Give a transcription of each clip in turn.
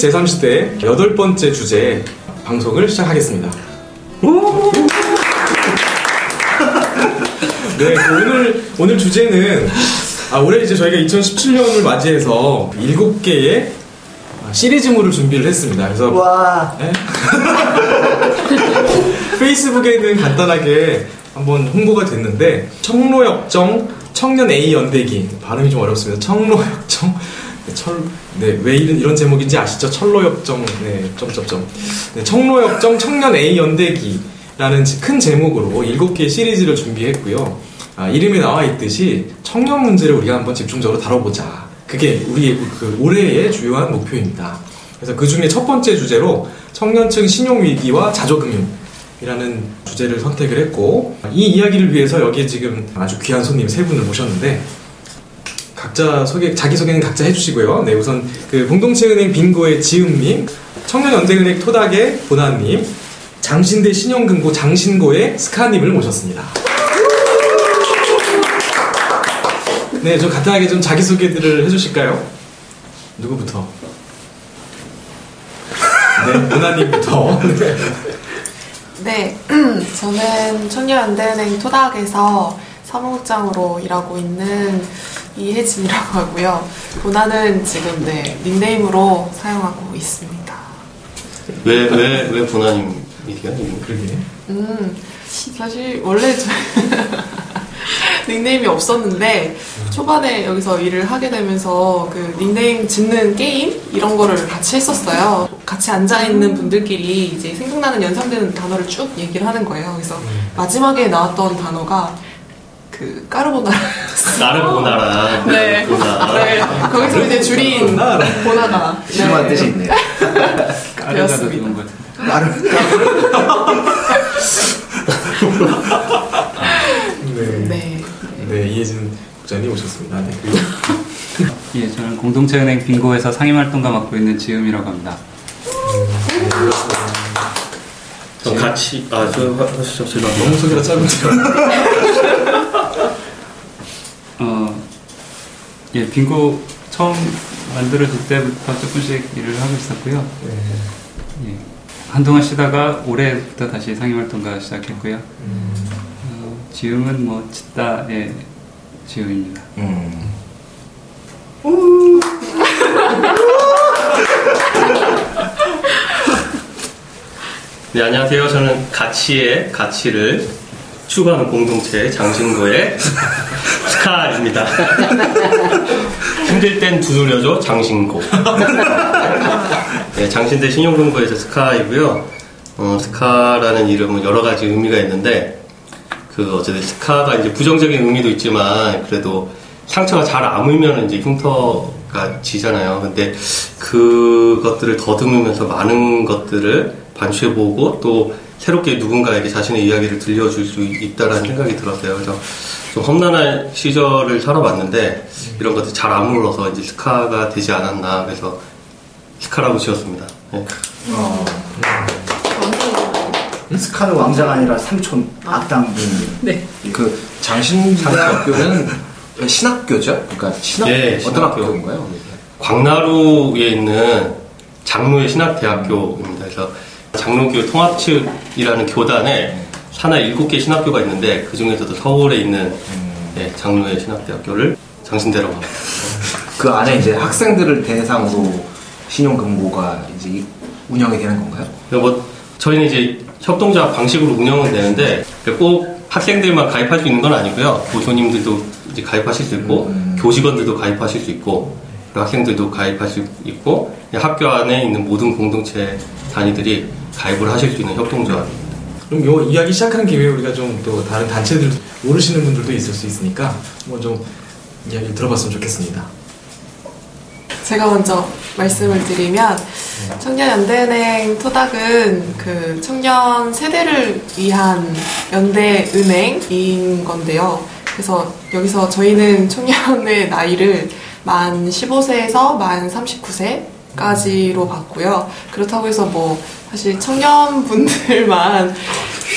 어, 팟캐스트 제30대 여덟 번째 주제 방송을 시작하겠습니다. 네, 그 오늘 오늘 주제는 아, 올해 이제 저희가 2017년을 맞이해서 일곱 개의 시리즈물을 준비를 했습니다. 그래서 와. 네? 페이스북에는 간단하게 한번 홍보가 됐는데 청로역정 청년 A 연대기 발음이 좀 어렵습니다. 청로역정 철, 네, 왜 이런, 이런 제목인지 아시죠? 철로역정, 네, 점점점. 네, 청로역정 청년 A 연대기라는 큰 제목으로 일곱 개의 시리즈를 준비했고요. 아, 이름에 나와 있듯이 청년 문제를 우리가 한번 집중적으로 다뤄보자. 그게 우리 그 올해의 주요한 목표입니다. 그래서 그 중에 첫 번째 주제로 청년층 신용위기와 자조금융이라는 주제를 선택을 했고, 이 이야기를 위해서 여기에 지금 아주 귀한 손님 세 분을 모셨는데, 각자 소개, 자기소개는 각자 해주시고요. 네, 우선 그 공동체은행 빙고의 지은님, 청년연대은행 토닥의 보나님, 장신대 신용금고 장신고의 스카님을 모셨습니다. 네, 좀 간단하게 좀 자기소개들을 해주실까요? 누구부터? 네, 보나님부터. 네, 저는 청년연대은행 토닥에서 사무국장으로 일하고 있는 이혜진이라고 하고요. 보나는 지금 네 닉네임으로 사용하고 있습니다. 왜, 왜, 왜 보나님이세요? 그러게. 음, 사실 원래 저 닉네임이 없었는데 초반에 여기서 일을 하게 되면서 그 닉네임 짓는 게임 이런 거를 같이 했었어요. 같이 앉아 있는 분들끼리 이제 생각나는 연상되는 단어를 쭉 얘기를 하는 거예요. 그래서 마지막에 나왔던 단어가 그 까르보나라. 까르보나라. 네. 보나. 네. 거기서 이제 줄인 보나라. 보나가. 심한 뜻이 있네요. 되었습니다. 나름 네. 네. 네, 이혜진 국장님 오셨습니다. 네, 예, 저는 공동체은행 빙고에서 상임활동가 맡고 있는 지음이라고 합니다. 저 같이, 아, 저, 하시죠. 제가 너무 소개가 짧은데요. 어, 예, 빙고 처음 만들어질 때부터 조금씩 일을 하고 있었고요. 예, 한동안 쉬다가 올해부터 다시 상임활동가 시작했고요. 어, 지음은 뭐 짓다의 지음입니다. 음. 네, 안녕하세요. 저는 가치의 가치를 추구하는 공동체 장신고의 스카입니다. 힘들 땐 두드려줘 장신고. 네, 장신대 신용금고에서 스카이고요. 어, 스카라는 이름은 여러 가지 의미가 있는데 그 어쨌든 스카가 이제 부정적인 의미도 있지만 그래도 상처가 잘 아물면 이제 흉터가 지잖아요. 근데 그것들을 더듬으면서 많은 것들을 반추해보고 또 새롭게 누군가에게 자신의 이야기를 들려줄 수 있다라는 생각이 들었어요. 그래서 좀 험난한 시절을 살아봤는데 이런 것들 잘 아물러서 이제 스카가 되지 않았나 그래서 스카라고 지었습니다. 네. 스카는 왕자가 아니라 삼촌 악당분. 네. 그 장신대학교는 신학교죠? 그러니까 신학 예, 어떤 신학교. 학교 인가요? 광나루에 있는 장로의 신학대학교입니다. 그래서 장로교 통합측이라는 교단에 산하 일곱 개 신학교가 있는데 그 중에서도 서울에 있는 네, 장로의 신학대학교를 장신대라고 합니다. 그 안에 이제 학생들을 대상으로 신용금고가 이제 운영이 되는 건가요? 그리고 뭐 저희는 이제 협동조합 방식으로 운영은 되는데 꼭 학생들만 가입할 수 있는 건 아니고요. 교수님들도 이제 가입하실 수 있고 교직원들도 가입하실 수 있고 학생들도 가입할 수 있고 학교 안에 있는 모든 공동체 단위들이 가입을 하실 수 있는 협동조합입니다. 그럼 요 이야기 시작하는 김에 우리가 좀 또 다른 단체들 모르시는 분들도 있을 수 있으니까 한번 좀 이야기를 들어봤으면 좋겠습니다. 제가 먼저 말씀을 드리면 청년연대은행 토닥은 그 청년 세대를 위한 연대은행인 건데요. 그래서 여기서 저희는 청년의 나이를 만 15세에서 만 39세까지로 봤고요. 그렇다고 해서 뭐 사실 청년분들만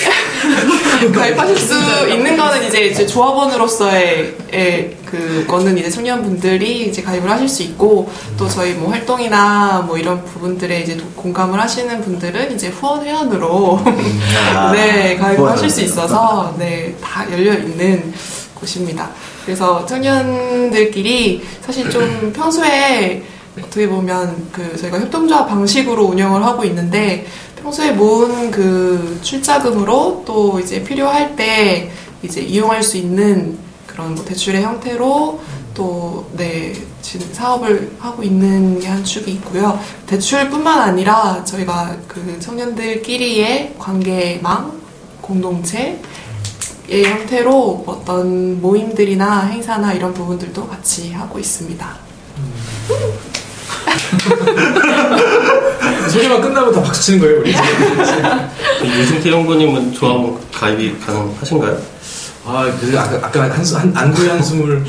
가입하실 수 있는 거는 이제, 이제 조합원으로서의 의그 거는 이제 청년분들이 이제 가입을 하실 수 있고 또 저희 뭐 활동이나 뭐 이런 부분들에 이제 도- 공감을 하시는 분들은 이제 후원 회원으로 아, 네 가입을. 하실 수 있어서 네 다 열려 있는 곳입니다. 그래서 청년들끼리 사실 좀 평소에 어떻게 보면 그 저희가 협동조합 방식으로 운영을 하고 있는데 평소에 모은 그 출자금으로 또 이제 필요할 때 이제 이용할 수 있는 그런 뭐 대출의 형태로 또 네, 지금 사업을 하고 있는 게 한 축이 있고요. 대출뿐만 아니라 저희가 그 청년들끼리의 관계망, 공동체의 형태로 어떤 모임들이나 행사나 이런 부분들도 같이 하고 있습니다. 소개만 끝나면 다 박수 치는 거예요, 우리? 유승태 연구님은 조합원 가입이 가능하신가요? 아, 그, 아까, 아까 한숨, 한, 안도의 한숨을.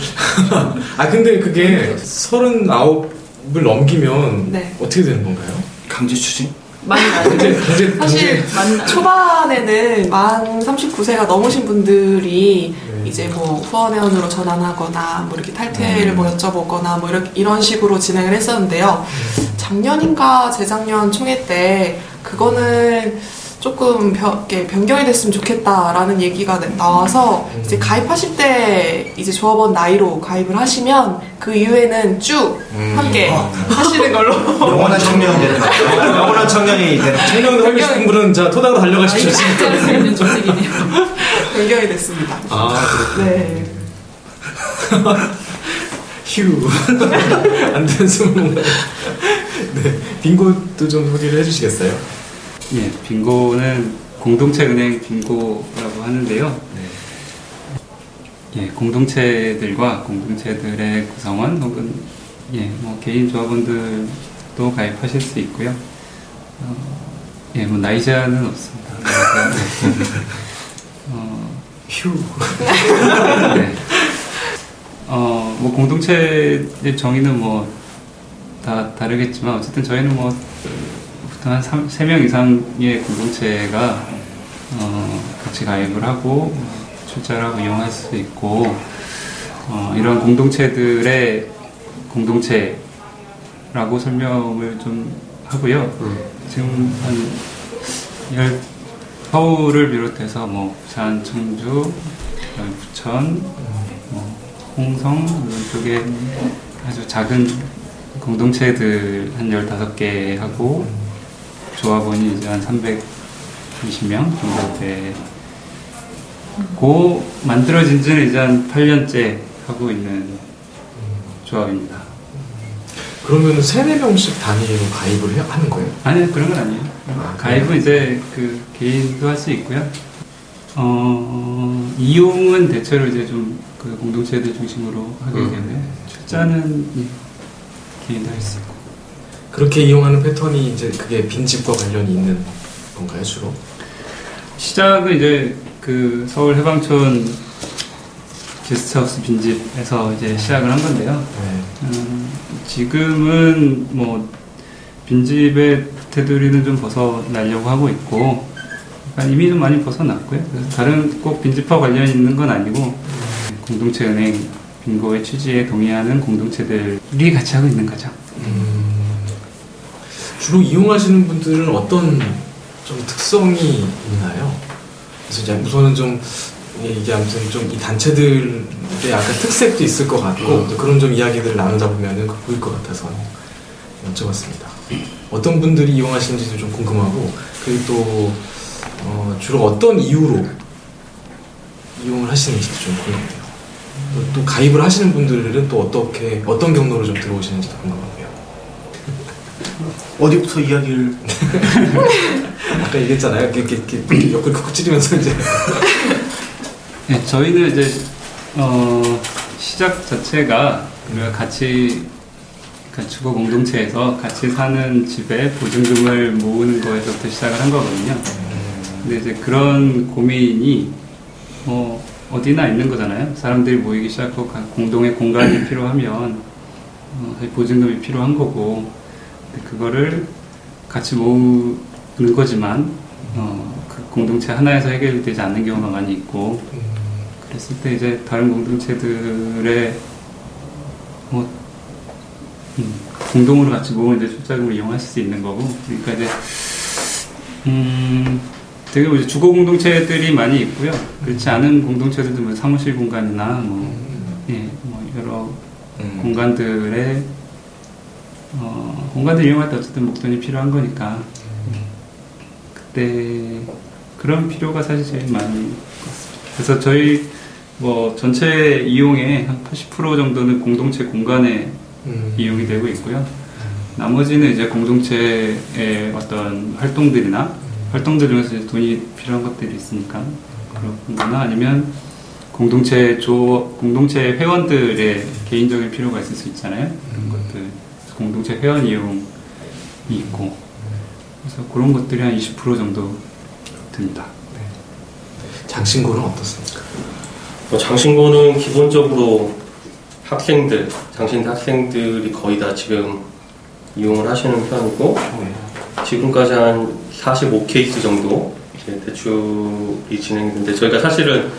아, 근데 그게 서른아홉을 넘기면 네. 어떻게 되는 건가요? 강제 추진? 많이 나요. 경제, 사실. 초반에는 만 39세가 넘으신 분들이 네. 이제 뭐 후원회원으로 전환하거나 뭐 이렇게 탈퇴를 음. 뭐 여쭤보거나 뭐 이렇게 이런 식으로 진행을 했었는데요. 작년인가 재작년 총회 때 그거는 조금 변, 변경이 됐으면 좋겠다라는 얘기가 나- 나와서 음. 이제 가입하실 때 이제 조합원 나이로 가입을 하시면 그 이후에는 쭉 함께 어. 하시는 걸로 영원한 청년이 되는 거야. 영원한 청년이 되는. 청년도 하고 싶은 분은 자, 토닥으로 달려가십시오. 변경이 됐습니다. 아, 네. 휴. 안 되는 숨을 못 네. 빙고도 좀 소개를 해주시겠어요? 예, 빙고는 공동체 은행 빙고라고 하는데요. 예, 공동체들과 공동체들의 구성원 혹은 예, 뭐 개인 조합원들도 가입하실 수 있고요. 어, 예, 뭐 나이 제한은 없습니다. 어, 휴. 네. 어, 뭐 공동체의 정의는 뭐 다 다르겠지만 어쨌든 저희는 뭐 한 3명 이상의 공동체가 어, 같이 가입을 하고 출자를 하고 이용할 수 있고 어, 이런 공동체들의 공동체라고 설명을 좀 하고요. 지금 한 열, 서울을 비롯해서 뭐 부산, 청주, 부천, 뭐 홍성 이런 쪽에 아주 작은 공동체들 한 15개 하고 조합원이 이제 한 320명 정도 되고 만들어진 지는 이제 한 8년째 하고 있는 조합입니다. 그러면 세네 명씩 단위로 가입을 해- 하는 거예요? 아니 그런 건 아니에요. 아, 가입은 이제 그 개인도 할 수 있고요. 어, 이용은 대체로 이제 좀 그 공동체들 중심으로 하기 음. 때문에 출자는 예, 개인도 할 수 있고. 그렇게 이용하는 패턴이 이제 그게 빈집과 관련이 있는 건가요, 주로? 시작은 이제 그 서울 해방촌 게스트하우스 빈집에서 이제 시작을 한 건데요. 네. 음, 지금은 뭐 빈집의 테두리는 좀 벗어나려고 하고 있고 이미 좀 많이 벗어났고요. 다른 꼭 빈집과 관련이 있는 건 아니고 공동체 은행 빙고의 취지에 동의하는 공동체들이 같이 하고 있는 거죠. 음, 주로 이용하시는 분들은 어떤 좀 특성이 있나요? 그래서 이제 우선은 좀 예, 이게 아무튼 좀 이 단체들의 약간 특색도 있을 것 같고 또 그런 좀 이야기들을 나누다 보면은 그 보일 것 같아서 여쭤봤습니다. 어떤 분들이 이용하시는지도 좀 궁금하고 그리고 또 어, 주로 어떤 이유로 이용을 하시는지도 좀 궁금해요. 또, 또 가입을 하시는 분들은 또 어떻게 어떤 경로로 좀 들어오시는지도 궁금하고요. 어디부터 이야기를 아까 얘기했잖아요. 이렇게, 이렇게, 이렇게 옆구리 콕 찌르면서 이제 네, 저희는 이제 어, 시작 자체가 우리가 같이 그러니까 주거 공동체에서 같이 사는 집에 보증금을 모으는 거에서부터 시작을 한 거거든요. 근데 이제 그런 고민이 뭐 어디나 있는 거잖아요. 사람들이 모이기 시작하고 각 공동의 공간이 필요하면 어, 보증금이 필요한 거고 그거를 같이 모으는 거지만 어, 그 공동체 하나에서 해결되지 않는 경우가 많이 있고 그랬을 때 이제 다른 공동체들의 뭐 음, 공동으로 같이 모은 이제 출자금을 이용하실 수 있는 거고 그러니까 이제 음 되게 뭐 이제 주거 공동체들이 많이 있고요 그렇지 않은 공동체들도 뭐 사무실 공간이나 뭐, 예, 뭐 여러 음. 공간들의 어, 공간들 이용할 때 어쨌든 목돈이 필요한 거니까 그때 그런 필요가 사실 제일 많이 같습니다. 그래서 저희 뭐 전체 이용의 한 80% 정도는 공동체 공간에 음. 이용이 되고 있고요. 나머지는 이제 공동체의 어떤 활동들이나 활동들 중에서 돈이 필요한 것들이 있으니까 그렇거나 아니면 공동체 조 공동체 회원들의 개인적인 필요가 있을 수 있잖아요. 그런 것들 공동체 회원 이용이 있고 그래서 그런 것들이 한 20% 정도 듭니다. 장신구는 어떻습니까? 뭐 장신고는 기본적으로 학생들, 장신대 학생들이 거의 다 지금 이용을 하시는 편이고 지금까지 한 45케이스 정도 이제 대출이 진행됐는데 저희가 사실은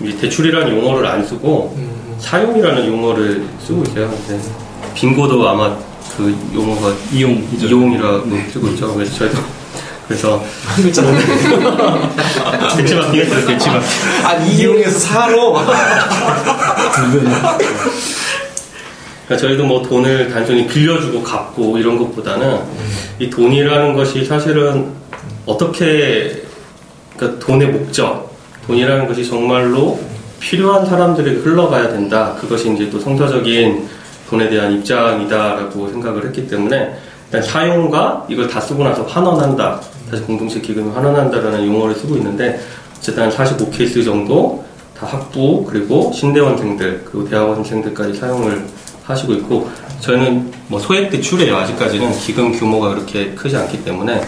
이제 대출이라는 용어를 안 쓰고 음. 사용이라는 용어를 쓰고 있어요. 빙고도 아마 그 용어가 이용이죠. 이용이라고 쓰고 있죠. 그래서 저희도 그래서 한 글자 더 대치마킹 했어요. 대치마킹. 아, 이용해서 사로? 그러니까 저희도 뭐 돈을 단순히 빌려주고 갚고 이런 것보다는 이 돈이라는 것이 사실은 어떻게 그러니까 돈의 목적, 돈이라는 것이 정말로 필요한 사람들에게 흘러가야 된다. 그것이 이제 또 성서적인 돈에 대한 입장이다라고 생각을 했기 때문에 일단 사용과 이걸 다 쓰고 나서 환원한다. 다시 공동체 기금이 환원한다라는 용어를 쓰고 있는데 어쨌든 한 45케이스 정도 다 학부 그리고 신대원생들 그리고 대학원생들까지 사용을 하시고 있고 저희는 뭐 소액 대출이에요 아직까지는 기금 규모가 그렇게 크지 않기 때문에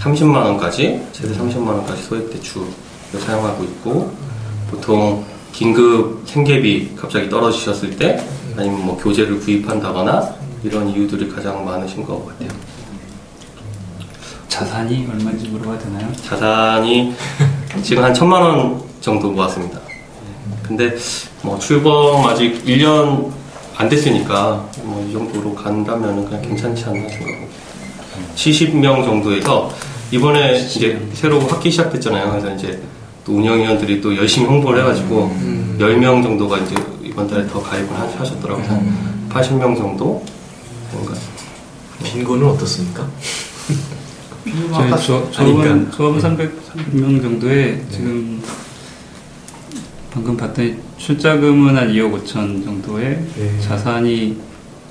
30만 원까지 최대 30만 원까지 소액 대출을 사용하고 있고 보통 긴급 생계비 갑자기 떨어지셨을 때 아니면 뭐 교재를 구입한다거나 이런 이유들이 가장 많으신 것 같아요. 자산이 얼마인지 물어봐도 되나요? 자산이 지금 한 천만 원 정도 모았습니다. 근데 뭐 출범 아직 1년 안 됐으니까 뭐 이 정도로 간다면 그냥 괜찮지 않나 생각하고 70명 정도에서 이번에 이제 새로 학기 시작됐잖아요. 그래서 이제 또 운영위원들이 또 열심히 홍보를 해가지고 음. 10명 정도가 이제 이번 달에 더 가입을 하- 하셨더라고요. 음. 80명 정도 같아요. 빈곤은 어떻습니까? 저희 조, 아니까. 조합은, 조합은 300, 300명 정도에 지금 방금 봤더니 출자금은 한 2억 5천 정도에 네. 자산이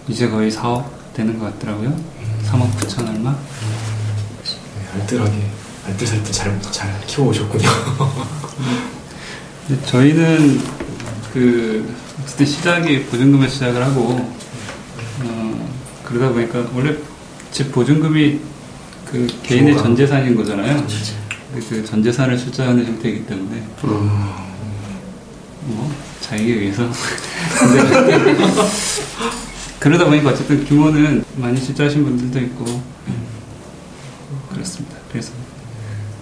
이제 거의 4억 되는 것 같더라고요. 3억 9천 얼마? 네, 알뜰하게, 알뜰살뜰 잘, 잘 키워오셨군요. 근데 저희는 그 어쨌든 시작이 보증금을 시작을 하고 어, 그러다 보니까 원래 집 보증금이 그 개인의. 전 재산인 거잖아요. 근데 그전 재산을 출자하는 형태이기 때문에 뭐 자기에 의해서 그러다 보니까 어쨌든 규모는 많이 출자하신 분들도 있고 그렇습니다. 그래서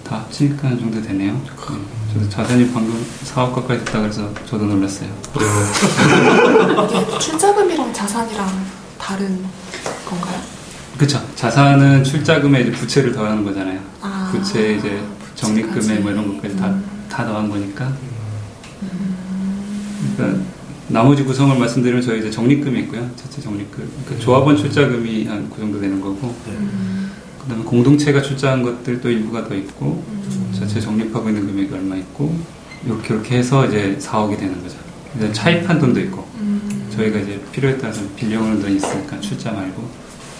다 합치니까 한 정도 되네요. 네. 저도 자산이 방금 4억 가까이 됐다 그래서 저도 놀랐어요. 이게 출자금이랑 자산이랑 다른 건가요? 그쵸. 자산은 출자금에 이제 부채를 더하는 거잖아요. 아, 부채 이제 적립금에. 뭐 이런 것까지 다, 음. 다 더한 거니까. 그러니까 나머지 구성을 말씀드리면 저희 이제 적립금이 있고요. 자체 적립금. 그러니까 조합원 출자금이 한 그 정도 되는 거고. 음, 그다음에 공동체가 출자한 것들도 일부가 더 있고 음. 자체 적립하고 있는 금액이 얼마 있고 이렇게 이렇게 해서 이제 4억이 되는 거죠. 그다음에 차입한 돈도 있고 음. 저희가 이제 필요에 따라서 빌려오는 돈이 있으니까 출자 말고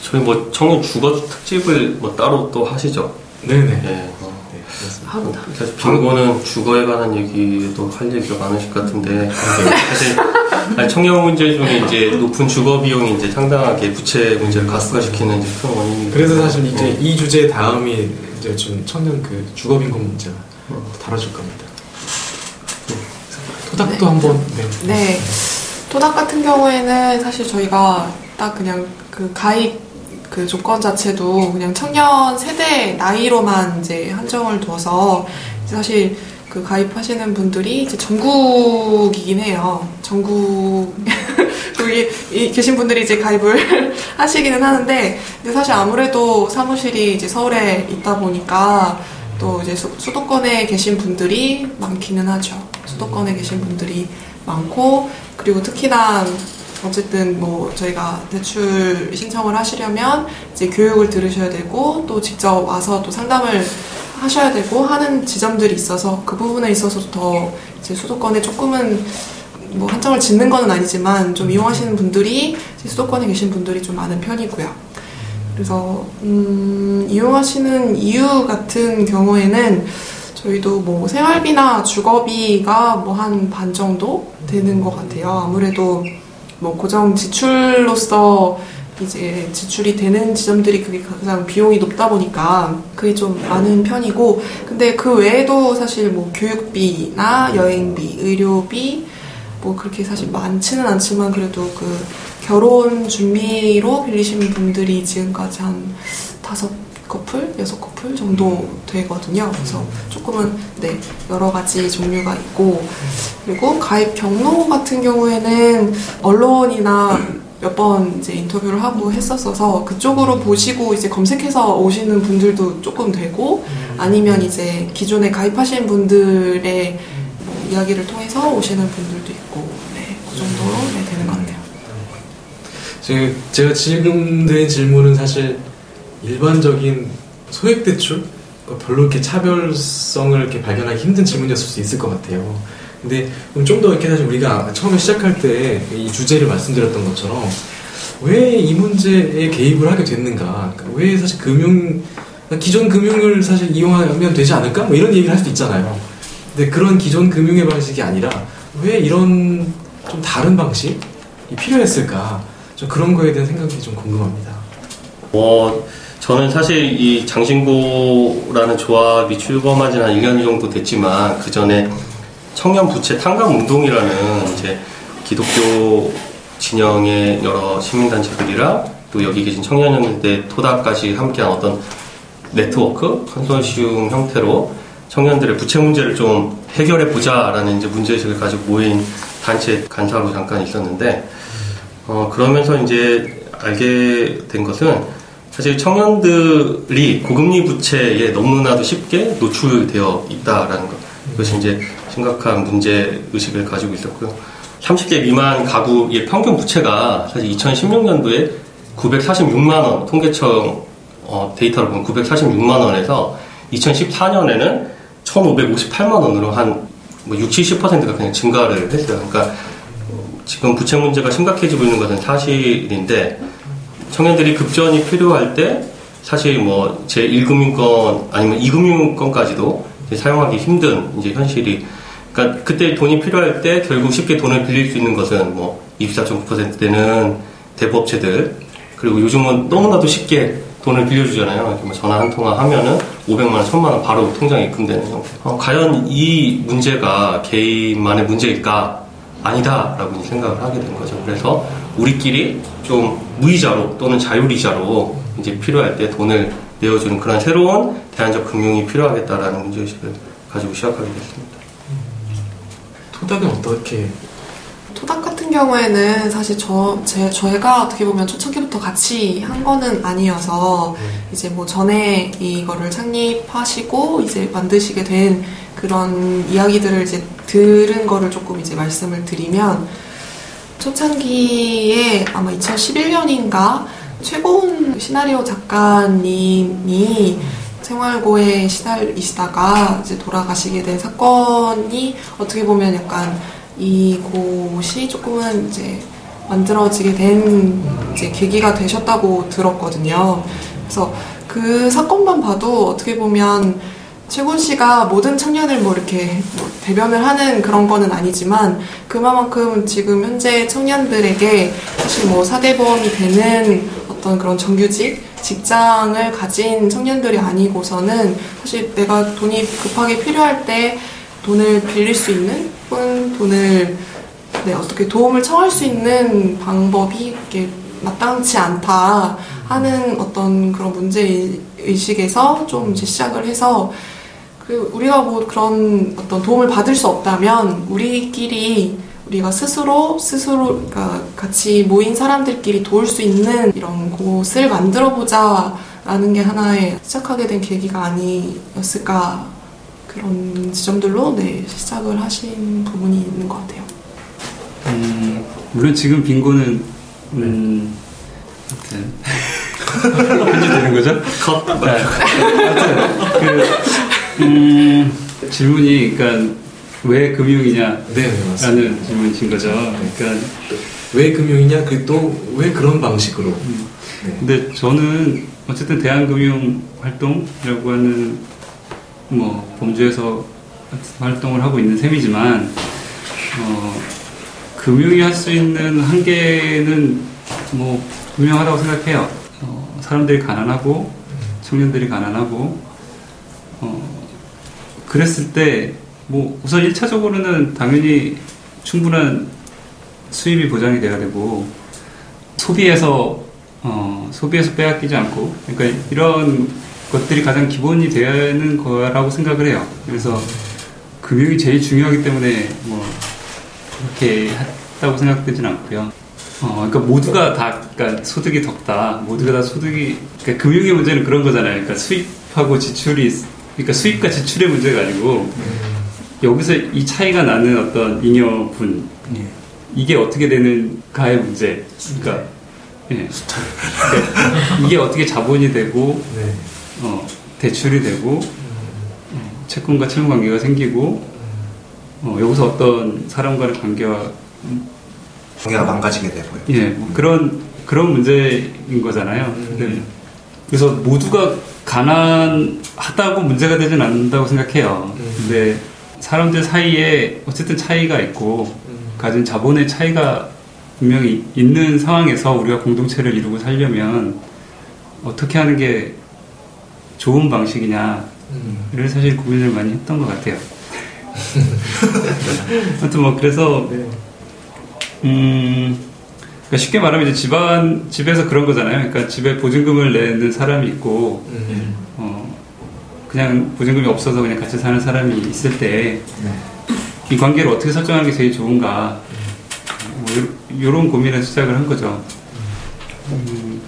저희 뭐 청년 주거 특집을 뭐 따로 또 하시죠? 네네. 네. 어. 네. 사실 빙고는 주거에 관한 얘기도 할 얘기가 많으실 것 같은데 사실 아니, 청년 문제 중에 이제 높은 주거 비용이 이제 상당하게 부채 문제를 가속화시키는 이제 큰 원인이 그래서 사실 이제 어. 이 주제 다음이 이제 좀 청년 그 주거 빈곤 문제가 다뤄질 겁니다. 토닥도 네. 한번 네. 네. 토닥 같은 경우에는 사실 저희가 딱 그냥 그 가입 그 조건 자체도 그냥 청년 세대 나이로만 이제 한정을 둬서 사실 그 가입하시는 분들이 이제 전국이긴 해요. 전국 여기 이- 계신 분들이 이제 가입을 하시기는 하는데 근데 사실 아무래도 사무실이 이제 서울에 있다 보니까 또 이제 수, 수도권에 계신 분들이 많기는 하죠. 수도권에 계신 분들이 많고 그리고 특히나 어쨌든 뭐 저희가 대출 신청을 하시려면 이제 교육을 들으셔야 되고 또 직접 와서 또 상담을 하셔야 되고 하는 지점들이 있어서 그 부분에 있어서 더 이제 수도권에 조금은 뭐 한정을 짓는 건 아니지만 좀 이용하시는 분들이 이제 수도권에 계신 분들이 좀 많은 편이고요. 그래서 음, 이용하시는 이유 같은 경우에는 저희도 뭐 생활비나 주거비가 뭐 한 반 정도 되는 것 같아요. 아무래도 뭐 고정 지출로서 이제 지출이 되는 지점들이 그게 가장 비용이 높다 보니까 그게 좀 많은 편이고 근데 그 외에도 사실 뭐 교육비나 여행비, 의료비 뭐 그렇게 사실 많지는 않지만 그래도 그 결혼 준비로 빌리신 분들이 지금까지 한 다섯 커플, 여섯 커플 정도 되거든요. 그래서 조금은 네 여러 가지 종류가 있고 그리고 가입 경로 같은 경우에는 언론이나 몇 번 이제 인터뷰를 하고 했었어서 그쪽으로 보시고 이제 검색해서 오시는 분들도 조금 되고 아니면 이제 기존에 가입하신 분들의 뭐 이야기를 통해서 오시는 분들도 있고 네, 그 정도로 네, 되는 것 같아요. 제- 제가 지금 드린 질문은 사실 일반적인 소액 대출 별로 이렇게 차별성을 이렇게 발견하기 힘든 질문이었을 수 있을 것 같아요. 근데 좀 더 이렇게 사실 우리가 처음에 시작할 때 이 주제를 말씀드렸던 것처럼 왜 이 문제에 개입을 하게 됐는가? 그러니까 왜 사실 금융 기존 금융을 사실 이용하면 되지 않을까? 뭐 이런 얘기를 할 수도 있잖아요. 근데 그런 기존 금융의 방식이 아니라 왜 이런 좀 다른 방식이 필요했을까? 좀 그런 거에 대한 생각이 좀 궁금합니다. 뭐 저는 사실 이 장신고라는 조합이 출범한 지는 한 1년 정도 됐지만 그 전에 청년 부채 탕감 운동이라는 이제 기독교 진영의 여러 시민단체들이랑 또 여기 계신 청년연대 토닥까지 함께한 어떤 네트워크 컨소시움 형태로 청년들의 부채 문제를 좀 해결해 보자라는 이제 문제의식을 가지고 모인 단체 간사로 잠깐 있었는데 어, 그러면서 이제 알게 된 것은 사실 청년들이 고금리 부채에 너무나도 쉽게 노출되어 있다라는 것. 이것이 이제 심각한 문제 의식을 가지고 있었고요. 30대 미만 가구의 평균 부채가 사실 2016년도에 946만 원, 통계청 어, 데이터를 보면 946만 원에서 2014년에는 1,558만 원으로 한 뭐 60, 70%가 그냥 증가를 했어요. 그러니까 지금 부채 문제가 심각해지고 있는 것은 사실인데 청년들이 급전이 필요할 때 사실 뭐 제 1금융권 아니면 2금융권까지도 사용하기 힘든 이제 현실이 그러니까 그때 돈이 필요할 때 결국 쉽게 돈을 빌릴 수 있는 것은 뭐 24.9%되는 대부업체들 그리고 요즘은 너무나도 쉽게 돈을 빌려주잖아요. 뭐 전화 한 통화 하면은 500만 원, 1000만 원 바로 통장에 입금되는 형태. 어, 과연 이 문제가 개인만의 문제일까? 아니다라고 생각을 하게 된 거죠. 그래서 우리끼리 좀 무이자로 또는 자율이자로 이제 필요할 때 돈을 내어주는 그런 새로운 대안적 금융이 필요하겠다라는 문제의식을 가지고 시작하게 됐습니다. 토닥은 어떻게? 토닥 같은 경우에는 사실 저, 제, 저희가 어떻게 보면 초창기부터 같이 한 거는 아니어서 이제 뭐 전에 이거를 창립하시고 이제 만드시게 된 그런 이야기들을 이제 들은 거를 조금 이제 말씀을 드리면 초창기에 아마 2011년인가? 최고운 시나리오 작가님이 생활고에 시달리시다가 이제 돌아가시게 된 사건이 어떻게 보면 약간 이 곳이 조금은 이제 만들어지게 된 이제 계기가 되셨다고 들었거든요. 그래서 그 사건만 봐도 어떻게 보면 최곤 씨가 모든 청년을 뭐 이렇게 뭐 대변을 하는 그런 거는 아니지만 그만큼 지금 현재 청년들에게 사실 뭐 사대보험이 되는 어떤 그런 정규직 직장을 가진 청년들이 아니고서는 사실 내가 돈이 급하게 필요할 때 돈을 빌릴 수 있는 혹은 돈을 네, 어떻게 도움을 청할 수 있는 방법이 이렇게 마땅치 않다 하는 어떤 그런 문제 의식에서 좀 이제 시작을 해서 그 우리가 뭐 그런 어떤 도움을 받을 수 없다면 우리끼리 우리가 스스로 스스로 그러니까 같이 모인 사람들끼리 도울 수 있는 이런 곳을 만들어 보자라는 게 하나의 시작하게 된 계기가 아니었을까 그런 지점들로 네 시작을 하신 부분이 있는 것 같아요. 음, 물론 지금 빙고는 음, 아무튼 편집되는 거죠? 컷. 네. 아무튼 그 음, 질문이 그러니까 왜 금융이냐라는 네, 네. 질문이신 거죠. 그러니까 왜 금융이냐? 그 또 왜 그런 방식으로? 네. 근데 저는 어쨌든 대한금융 활동이라고 하는 뭐 범주에서 활동을 하고 있는 셈이지만 어, 금융이 할 수 있는 한계는 뭐 분명하다고 생각해요. 어, 사람들이 가난하고 청년들이 가난하고 어, 그랬을 때 뭐 우선 1차적으로는 당연히 충분한 수입이 보장이 돼야 되고 소비에서 어, 소비에서 빼앗기지 않고 그러니까 이런 것들이 가장 기본이 되는 거라고 생각을 해요. 그래서 금융이 제일 중요하기 때문에 뭐 그렇게 했다고 생각되진 않고요. 어, 그러니까 모두가 다 그러니까 소득이 덕다. 모두가 다 소득이 그러니까 금융의 문제는 그런 거잖아요. 그러니까 수입하고 지출이 있- 그러니까 수입과 지출의 문제가 아니고 여기서 이 차이가 나는 어떤 잉여분 이게 어떻게 되는가의 문제. 그러니까, 예. 그러니까 이게 어떻게 자본이 되고 네. 어, 대출이 되고 어, 채권과 채무 관계가 생기고 어, 여기서 어떤 사람과의 관계와 관계가 망가지게 되고요. 예, 뭐 그런 그런 문제인 거잖아요. 근데 그래서 모두가 가난하다고 문제가 되진 않는다고 생각해요. 근데 사람들 사이에 어쨌든 차이가 있고 가진 자본의 차이가 분명히 있는 상황에서 우리가 공동체를 이루고 살려면 어떻게 하는 게 좋은 방식이냐를 사실 고민을 많이 했던 것 같아요. 아무튼 뭐 그래서 음 그러니까 쉽게 말하면 이제 집안 집에서 그런 거잖아요. 그러니까 집에 보증금을 내는 사람이 있고 음. 어 그냥 보증금이 없어서 그냥 같이 사는 사람이 있을 때 이 관계를 어떻게 설정하는 게 제일 좋은가 뭐 이런 고민을 시작을 한 거죠. 음,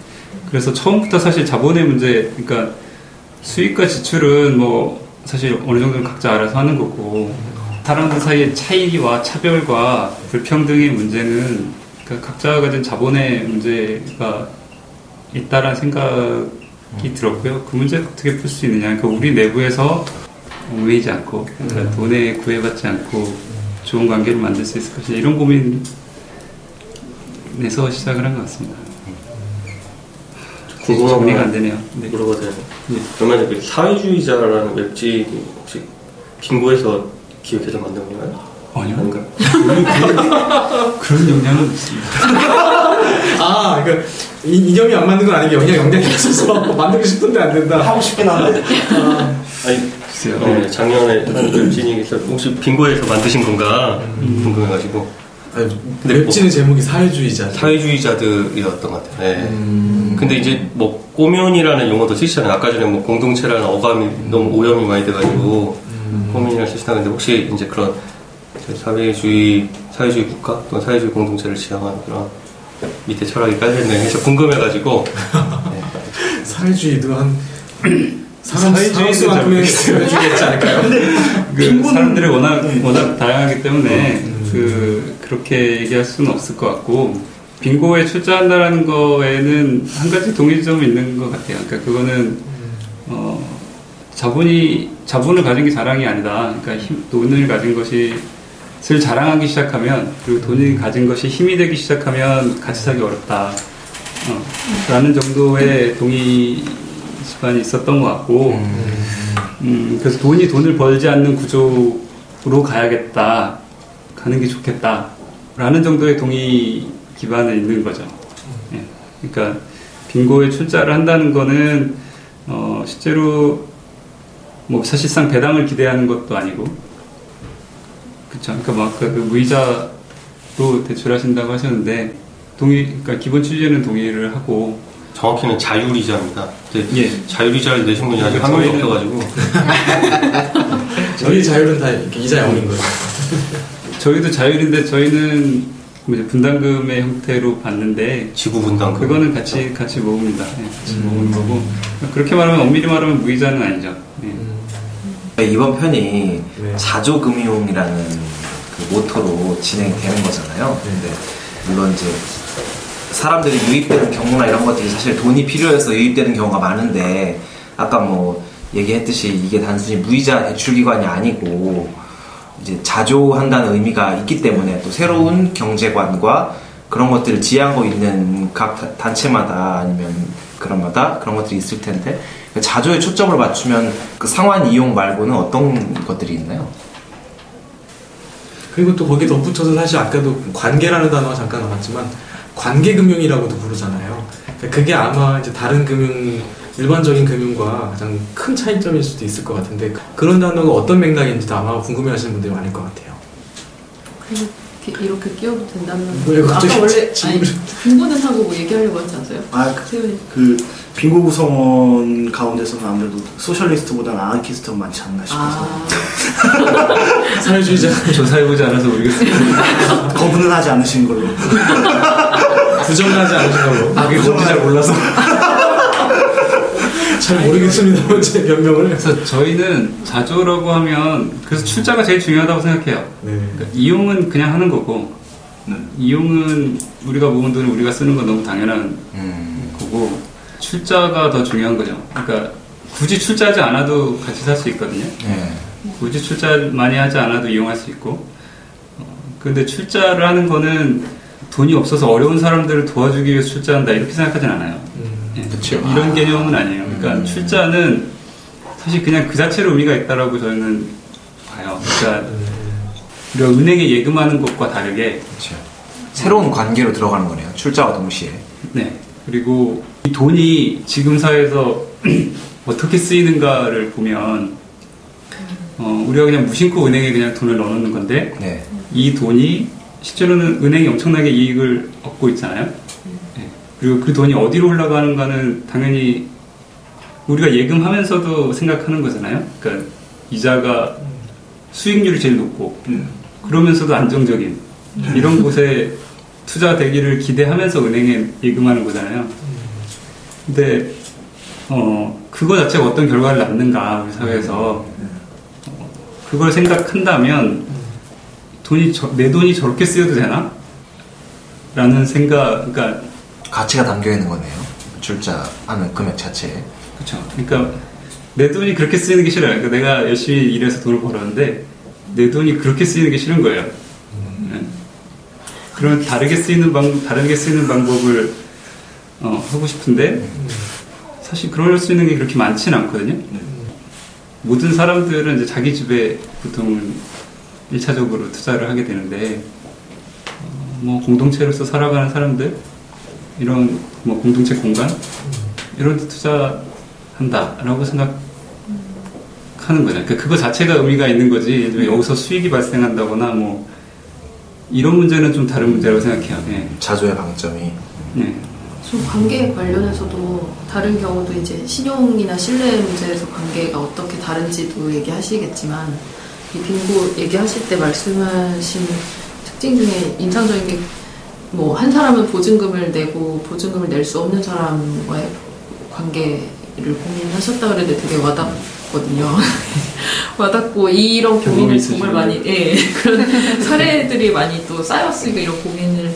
그래서 처음부터 사실 자본의 문제, 그러니까 수입과 지출은 뭐 사실 어느 정도는 각자 알아서 하는 거고 사람들 사이의 차이와 차별과 불평등의 문제는 그러니까 각자가 가진 자본의 문제가 있다라는 생각 이 들었고요. 그 문제를 어떻게 풀 수 있느냐. 그러니까 우리 내부에서 얽매이지 않고 그러니까 돈에 구애받지 않고 좋은 관계를 만들 수 있을 것이냐 이런 고민에서 시작을 한 것 같습니다. 정리가 거안 되네요. 네. 물어봐도 돼요? 네. 얼마 전에 그 사회주의자라는 웹진이 혹시 빙고에서 기획해서 만든 건가요? 아니요. 아닌가요? 그런 영향은 없습니다. 아, 그러니까 이, 이념이 안 맞는 건 아니게 그냥 영향이 있어서 만들고 싶은데 안 된다. 하고 싶긴 한데 아니, 글쎄요. 어, 작년에 한 웹진이 있어 혹시 빙고에서 만드신 건가 궁금해가지고 아니, 근데 웹진의 제목이 사회주의자. 사회주의자들이었던 것 같아요. 네. 음. 근데 이제 뭐 꼬면이라는 용어도 쓰시잖아요. 아까 전에 뭐 공동체라는 어감이 너무 오염이 많이 돼가지고 꼬면이라는 쓰시다 근데 혹시 이제 그런 사회주의 사회주의 국가 또는 사회주의 공동체를 지향하는 그런 밑에 철학이 깔려있는 해서 궁금해가지고 네. 사회주의도 한 사람 모르겠어요. 사회주의겠지 않을까요? 그 사람들이 워낙 워낙 다양하기 때문에 그 그렇게 얘기할 수는 없을 것 같고 빙고에 출자한다라는 거에는 한 가지 동의점이 있는 것 같아요. 그러니까 그거는 어, 자본이 자본을 가진 게 자랑이 아니다. 그러니까 힘, 돈을 가진 것이 슬 자랑하기 시작하면 그리고 돈이 가진 것이 힘이 되기 시작하면 같이 살기 어렵다. 어, 라는 정도의 동의 집안이 있었던 것 같고 음, 그래서 돈이 돈을 벌지 않는 구조로 가야겠다. 가는 게 좋겠다. 라는 정도의 동의 기반에 있는 거죠. 예. 그러니까 빙고에 출자를 한다는 거는 어, 실제로 뭐 사실상 배당을 기대하는 것도 아니고 그쵸. 그러니까 막그 무이자로 대출하신다고 하셨는데 동의, 그러니까 기본 취지에는 동의를 하고 정확히는 자유리자입니다. 예. 자유리자를 내신 분이 아직 한 저희는- 없어가지고 저희 자율은 다 이렇게 이자 영인 거예요. 저희도 자율인데 저희는 뭐 이제 분담금의 형태로 받는데 지구 분담금. 그거는 같이 같이 모읍니다. 예, 같이 모으는 거고 그렇게 말하면 엄밀히 말하면 무이자는 아니죠. 예. 이번 편이 네. 자조금융이라는 그 모토로 진행되는 거잖아요. 근데 물론 이제 사람들이 유입되는 경우나 이런 것들이 사실 돈이 필요해서 유입되는 경우가 많은데 아까 뭐 얘기했듯이 이게 단순히 무이자 대출 기관이 아니고 이제 자조한다는 의미가 있기 때문에 또 새로운 경제관과 그런 것들을 지향하고 있는 각 다- 단체마다 아니면 그런마다 그런 것들이 있을 텐데 그 자조에 초점을 맞추면 그 상환 이용 말고는 어떤 것들이 있나요? 그리고 또 거기에 덧붙여서 사실 아까도 관계라는 단어가 잠깐 나왔지만 관계금융이라고도 부르잖아요. 그러니까 그게 아마 이제 다른 금융 일반적인 금융과 가장 큰 차이점일 수도 있을 것 같은데 그런 단어가 어떤 맥락인지도 아마 궁금해하시는 분들이 많을 것 같아요. 이렇게, 이렇게 끼워도 된다면 왜 갑자기 아까 원래 아니 질문을- 공부는 하고 뭐 얘기하려고 하지 않았어요? 아, 그, 세훈이 그 빙고 구성원 가운데서는 아무래도 소셜리스트보다는 아나키스트가 많지 않나 싶어서 아 사회주의자 조사해보지 않아서 모르겠습니다. 거부는 하지 않으신 걸로. 부정하지 않으신다고 아, 그게 뭔지 잘 몰라서. 잘 모르겠습니다. 제 변명을. 그래서 저희는 자조라고 하면 그래서 출자가 제일 중요하다고 생각해요. 네. 그러니까 이용은 그냥 하는 거고 네. 이용은 우리가 모은 돈을 우리가 쓰는 건 너무 당연한 음. 거고 출자가 더 중요한 거죠. 그러니까 굳이 출자하지 않아도 같이 살 수 있거든요. 네. 굳이 출자 많이 하지 않아도 이용할 수 있고. 어, 근데 출자를 하는 거는 돈이 없어서 어려운 사람들을 도와주기 위해서 출자한다 이렇게 생각하진 않아요. 음. 예, 그쵸. 이런 아. 개념은 아니에요. 그러니까 음. 출자는 사실 그냥 그 자체로 의미가 있다라고 저는 봐요. 그러니까 우리가 은행에 예금하는 것과 다르게 그렇죠. 새로운 관계로 들어가는 거네요. 출자와 동시에. 네. 그리고 이 돈이 지금 사회에서 어떻게 쓰이는가를 보면 어, 우리가 그냥 무심코 은행에 그냥 돈을 넣어놓는 건데 네. 이 돈이 실제로는 은행이 엄청나게 이익을 얻고 있잖아요. 네. 그리고 그 돈이 어디로 흘러가는가는 당연히 우리가 예금하면서도 생각하는 거잖아요. 그러니까 이자가 수익률이 제일 높고 그러면서도 안정적인 이런 곳에 투자되기를 기대하면서 은행에 예금하는 거잖아요. 근데 어 그거 자체가 어떤 결과를 낳는가 우리 사회에서 어, 그걸 생각한다면 돈이 저- 내 돈이 저렇게 쓰여도 되나? 라는 생각, 그러니까 가치가 담겨 있는 거네요. 출자하는 금액 자체에. 그렇죠. 그러니까 내 돈이 그렇게 쓰이는 게 싫어요. 그러니까 내가 열심히 일해서 돈을 벌었는데 내 돈이 그렇게 쓰이는 게 싫은 거예요. 네. 그러면 다르게 쓰이는 방 다르게 쓰이는 방법을 어, 하고 싶은데 사실 그럴 수 있는 게 그렇게 많지는 않거든요. 모든 사람들은 이제 자기 집에 보통은 일차적으로 투자를 하게 되는데 어, 뭐 공동체로서 살아가는 사람들 이런 뭐 공동체 공간 이런 데 투자한다라고 생각하는 거죠. 그러니까 그거 자체가 의미가 있는 거지. 뭐 여기서 수익이 발생한다거나 뭐 이런 문제는 좀 다른 문제라고 생각해요. 예. 자조의 방점이. 예. 좀 관계 관련해서도 다른 경우도 이제 신용이나 신뢰 문제에서 관계가 어떻게 다른지도 얘기하시겠지만 이 빙고 얘기하실 때 말씀하신 특징 중에 인상적인 게 뭐 한 사람은 보증금을 내고 보증금을 낼 수 없는 사람과의 관계를 고민하셨다 그랬는데 되게 와닿거든요. 와닿고 이런 고민을. 정말 많이 예, 그런 사례들이 많이 또 쌓였으니까 이런 고민을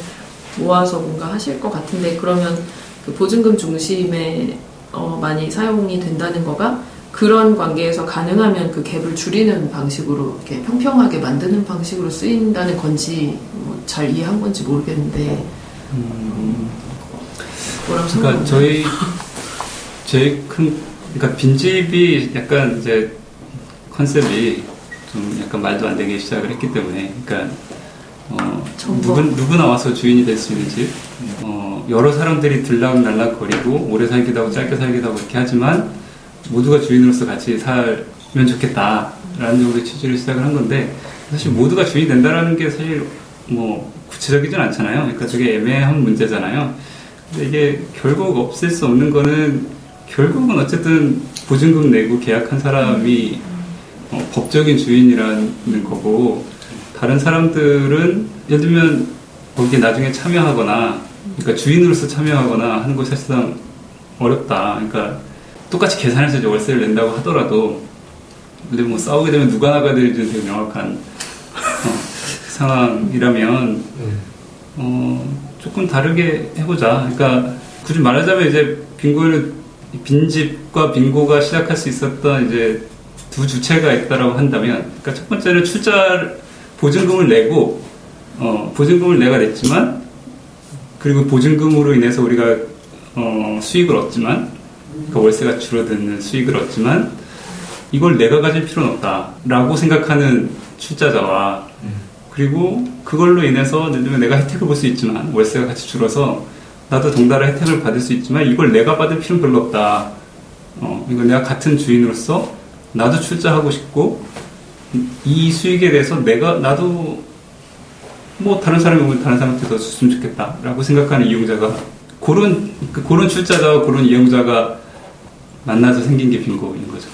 모아서 뭔가 하실 것 같은데 그러면 그 보증금 중심에 어, 많이 사용이 된다는 거가 그런 관계에서 가능하면 그 갭을 줄이는 방식으로 이렇게 평평하게 만드는 방식으로 쓰인다는 건지 뭐 잘 이해한 건지 모르겠는데 뭐라고 그러니까? 저희 제일 큰 그러니까 빈집이 약간 이제 컨셉이 좀 약간 말도 안 되게 시작을 했기 때문에 그러니까 어. 누구 누구나 와서 주인이 될 수 있는 집 어, 여러 사람들이 들락날락 거리고 오래 살기도 하고 짧게 살기도 하고 이렇게 하지만 모두가 주인으로서 같이 살면 좋겠다라는 정도의 취지를 시작을 한 건데 사실 모두가 주인이 된다라는 게 사실 뭐 구체적이진 않잖아요. 그러니까 되게 애매한 문제잖아요. 근데 이게 결국 없앨 수 없는 거는 결국은 어쨌든 보증금 내고 계약한 사람이 어, 법적인 주인이라는 거고 다른 사람들은 예를 들면 거기에 나중에 참여하거나 그러니까 주인으로서 참여하거나 하는 것이 사실상 어렵다. 그러니까 똑같이 계산해서 이제 월세를 낸다고 하더라도 근데 뭐 싸우게 되면 누가 나가야 될지 되게 명확한 어, 상황이라면 어, 조금 다르게 해보자. 그러니까 굳이 말하자면 이제 빙고는 빈집과 빙고가 시작할 수 있었던 이제 두 주체가 있다라고 한다면, 그러니까 첫 번째는 출자 보증금을 내고 어, 보증금을 내가 냈지만 그리고 보증금으로 인해서 우리가 어, 수익을 얻지만 그러니까 월세가 줄어드는 수익을 얻지만 이걸 내가 가질 필요는 없다라고 생각하는 출자자와 그리고 그걸로 인해서 내가 혜택을 볼 수 있지만 월세가 같이 줄어서 나도 덩달아 혜택을 받을 수 있지만 이걸 내가 받을 필요는 별로 없다. 어, 이걸 내가 같은 주인으로서 나도 출자하고 싶고 이 수익에 대해서 내가 나도 뭐 다른 사람이 오면 다른 사람한테 더 줬으면 좋겠다라고 생각하는 이용자가 그런 그- 그런 출자자와 그런 이용자가 만나서 생긴 게 빙고인 거죠.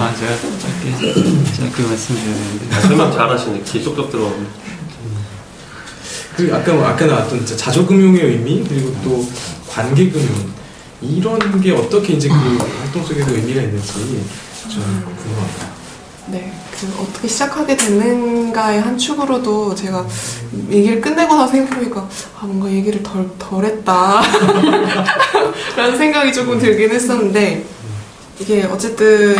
아 제가 짧게 짧게 아, 설명 잘하시네. 귀 쏙쏙 들어오네. 그 아까 아까 나왔던 자조금융의 의미 그리고 또 관계금융. 이런 게 어떻게 이제 그 활동 속에서 의미가 있는지 좀 궁금합니다. 네, 그 어떻게 시작하게 됐는가의 한 축으로도 제가 얘기를 끝내고 나서 생각해보니까 아 뭔가 얘기를 덜 덜했다. 라는 생각이 조금 들긴 했었는데 이게 어쨌든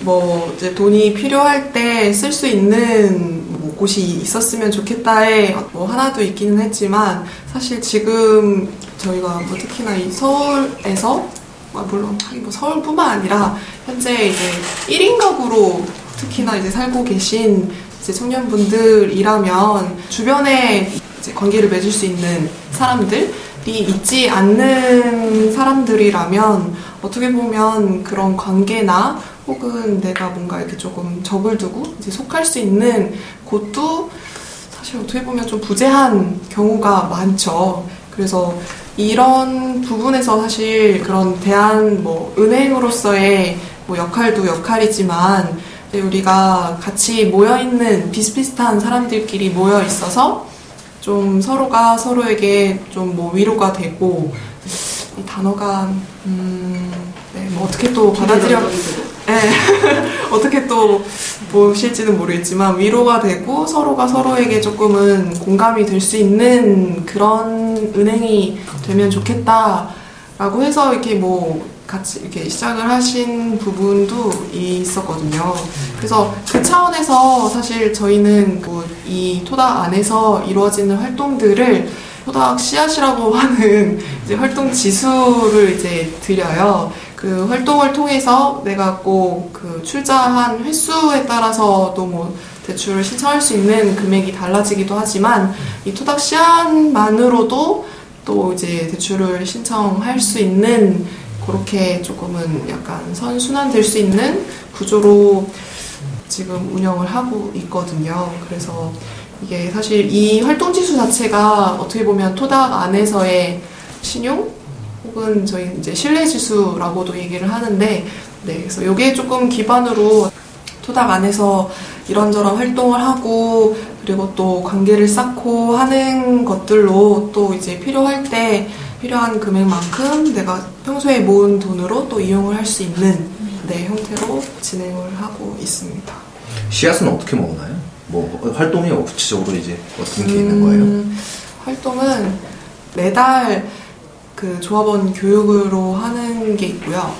뭐 이제 돈이 필요할 때 쓸 수 있는 뭐 곳이 있었으면 좋겠다에 뭐 하나도 있기는 했지만 사실 지금 저희가 뭐 특히나 이 서울에서 아, 물론 뭐 서울뿐만 아니라 현재 이제 1인 가구로 특히나 이제 살고 계신 이제 청년분들이라면 주변에 이제 관계를 맺을 수 있는 사람들이 있지 않는 사람들이라면 어떻게 보면 그런 관계나 혹은 내가 뭔가 이렇게 조금 적을 두고 이제 속할 수 있는 곳도 사실 어떻게 보면 좀 부재한 경우가 많죠. 그래서 이런 부분에서 사실 그런 대한 뭐 은행으로서의 뭐 역할도 역할이지만 우리가 같이 모여 있는 비슷비슷한 사람들끼리 모여 있어서 좀 서로가 서로에게 좀 뭐 위로가 되고 이 단어가 음, 네, 뭐 어떻게 또 받아들여 네. 어떻게 또 보실지는 모르겠지만 위로가 되고 서로가 서로에게 조금은 공감이 될 수 있는 그런 은행이 되면 좋겠다라고 해서 이렇게 뭐 같이 이렇게 시작을 하신 부분도 있었거든요. 그래서 그 차원에서 사실 저희는 뭐 이 토닥 안에서 이루어지는 활동들을 토닥 씨앗이라고 하는 이제 활동 지수를 이제 드려요. 그 활동을 통해서 내가 꼭 그 출자한 횟수에 따라서도 뭐 대출을 신청할 수 있는 금액이 달라지기도 하지만 이 토닥 씨앗만으로도 또 이제 대출을 신청할 수 있는 그렇게 조금은 약간 선순환 될 수 있는 구조로 지금 운영을 하고 있거든요. 그래서 이게 사실 이 활동 지수 자체가 어떻게 보면 토닥 안에서의 신용 혹은 저희 이제 신뢰 지수라고도 얘기를 하는데 네, 그래서 이게 조금 기반으로 토닥 안에서 이런저런 활동을 하고 그리고 또 관계를 쌓고 하는 것들로 또 이제 필요할 때 필요한 금액만큼 내가 평소에 모은 돈으로 또 이용을 할 수 있는 네, 형태로 진행을 하고 있습니다. 씨앗은 어떻게 먹나요? 뭐 활동이 구체적으로 이제 어떤 게 있는 거예요? 음, 활동은 매달 그 조합원 교육으로 하는 게 있고요.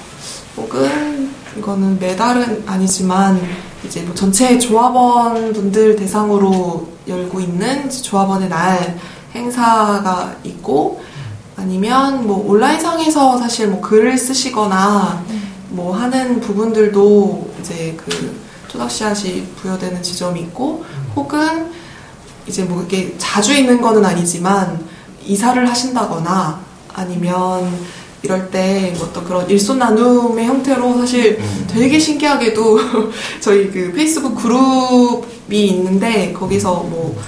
혹은 이거는 매달은 아니지만 이제 뭐 전체 조합원 분들 대상으로 열고 있는 조합원의 날 행사가 있고 아니면 뭐 온라인상에서 사실 뭐 글을 쓰시거나 뭐 하는 부분들도 이제 그 토닥씨앗이 부여되는 지점이 있고 혹은 이제 뭐 이게 자주 있는 거는 아니지만 이사를 하신다거나 아니면 이럴 때뭐 어떤 그런 일손 나눔의 형태로 사실 음. 되게 신기하게도 저희 그 페이스북 그룹이 있는데 거기서 뭐,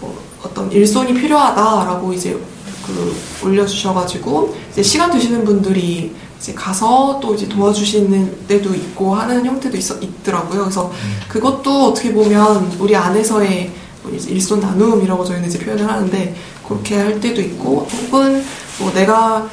뭐 어떤 일손이 필요하다라고 이제 그 올려주셔가지고 이제 시간 되시는 분들이 이제 가서 또 이제 도와주시는 데도 있고 하는 형태도 있어, 있더라고요. 그래서 그것도 어떻게 보면 우리 안에서의 뭐 일손 나눔이라고 저희는 이제 표현을 하는데 그렇게 할 때도 있고 혹은 뭐 내가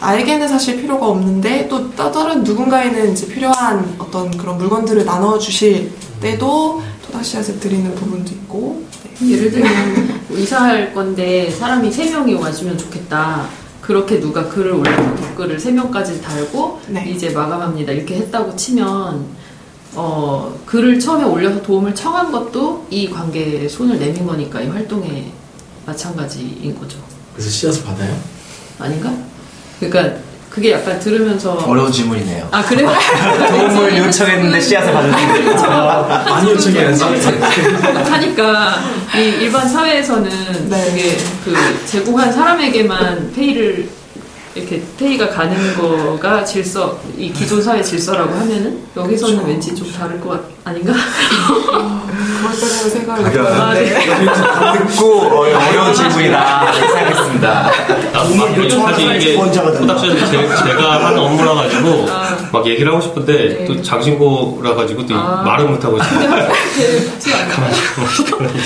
나에게는 사실 필요가 없는데 또 따- 다른 누군가에는 이제 필요한 어떤 그런 물건들을 나눠주실 때도 토닥시앗을 드리는 부분도 있고 네. 예를 들면 뭐 이사할 건데 사람이 세 명이 와주면 좋겠다. 그렇게 누가 글을 올려서 댓글을 세 명까지 달고 네. 이제 마감합니다. 이렇게 했다고 치면 어 글을 처음에 올려서 도움을 청한 것도 이 관계에 손을 내민 거니까 이 활동에 마찬가지인 거죠. 그래서 씨앗을 받아요? 아닌가? 그러니까 그게 약간 들으면서 어려운 질문이네요. 아 그래요? 도움을 요청했는데 씨앗을 있는 많이 요청해야지. 하니까 이 일반 사회에서는 네. 되게 그 제공한 사람에게만 페이를 이렇게 페이가 가는 거가 질서 이 기존 사회 질서라고 하면은 여기서는 그렇죠. 왠지 좀 다를 것 같, 아닌가? 그럴 때는 생각을 그래요. 아, 네. 듣고 어, 어려운 질문이다 생각했습니다. 막 요청하는 사실 이게 원자가 된다. 프로덕션 제, 제가 하는 업무라 가지고 아. 막 얘기를 하고 싶은데 네. 또 장신고라 가지고 또 아. 말을 못 하고 있어요. 않아요.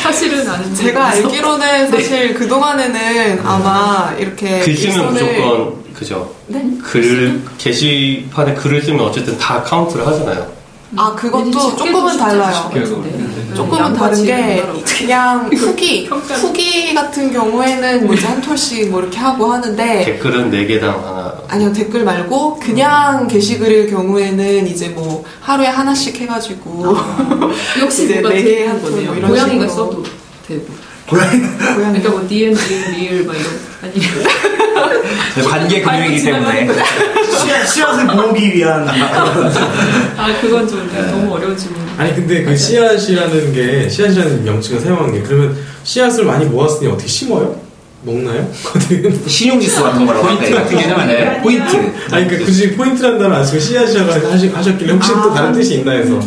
사실은 아는데 제가 알기로는 사실 그동안에는 아마 이렇게 글 쓰면 일손을- 무조건 그죠. 네? 글 게시판에 글을 쓰면 어쨌든 다 카운트를 하잖아요. 아 그것도 조금은 달라요. 같은데. 네, 조금은 다른 게. 그냥 후기. 후기 같은 경우에는 뭐 이제 한 톨씩 뭐 이렇게 하고 하는데 댓글은 4 개당 하나. 아니요 댓글 말고 그냥 게시글일 경우에는 이제 뭐 하루에 하나씩 해가지고 역시 이제 누가 네네 개, 한한 톤, 거네요. 뭐 이런 고양이가 식으로. 써도 되고. 고양이 고양이 그러니까 뭐 DN, 리을, 리을 막 이런 아니 관계 금융이기 때문에 씨앗, 씨앗을 모으기 위한 아 그건 좀 너무 어려운 질문. 아니 근데 그 씨앗이라는 게 씨앗이라는 명칭을 사용한 게 그러면 씨앗을 많이 모았으니 어떻게 심어요? 먹나요? 신용지수 같은 거라고 포인트 같은 개념 아니에요? 포인트. 아니 그러니까 굳이 포인트라는 단어 안 쓰고 씨앗이라고 하셨길래 혹시 또 아. 다른 뜻이 있나 해서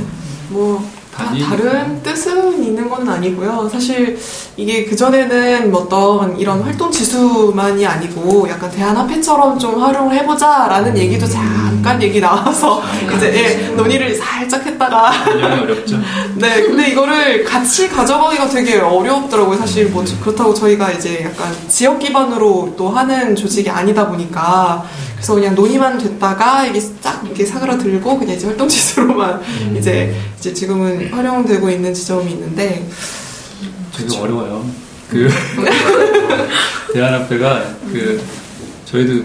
뭐 다? 다른 뜻은 있는 건 아니고요. 사실 이게 그전에는 뭐 어떤 이런 활동 지수만이 아니고 약간 대한화폐처럼 좀 활용을 해보자라는 얘기도 잠깐 얘기 나와서 이제 예, 논의를 살짝 했다가 굉장히 어렵죠. 네, 근데 이거를 같이 가져가기가 되게 어렵더라고요. 사실 뭐 그렇다고 저희가 이제 약간 지역 기반으로 또 하는 조직이 아니다 보니까 그래서 그냥 논의만 됐다가 이게 쫙 이렇게 사그라들고 그냥 이제 활동 지수로만 이제 이제 지금은 활용되고 있는 지점이 있는데 되게 어려워요. 그 대한합회가 그 저희도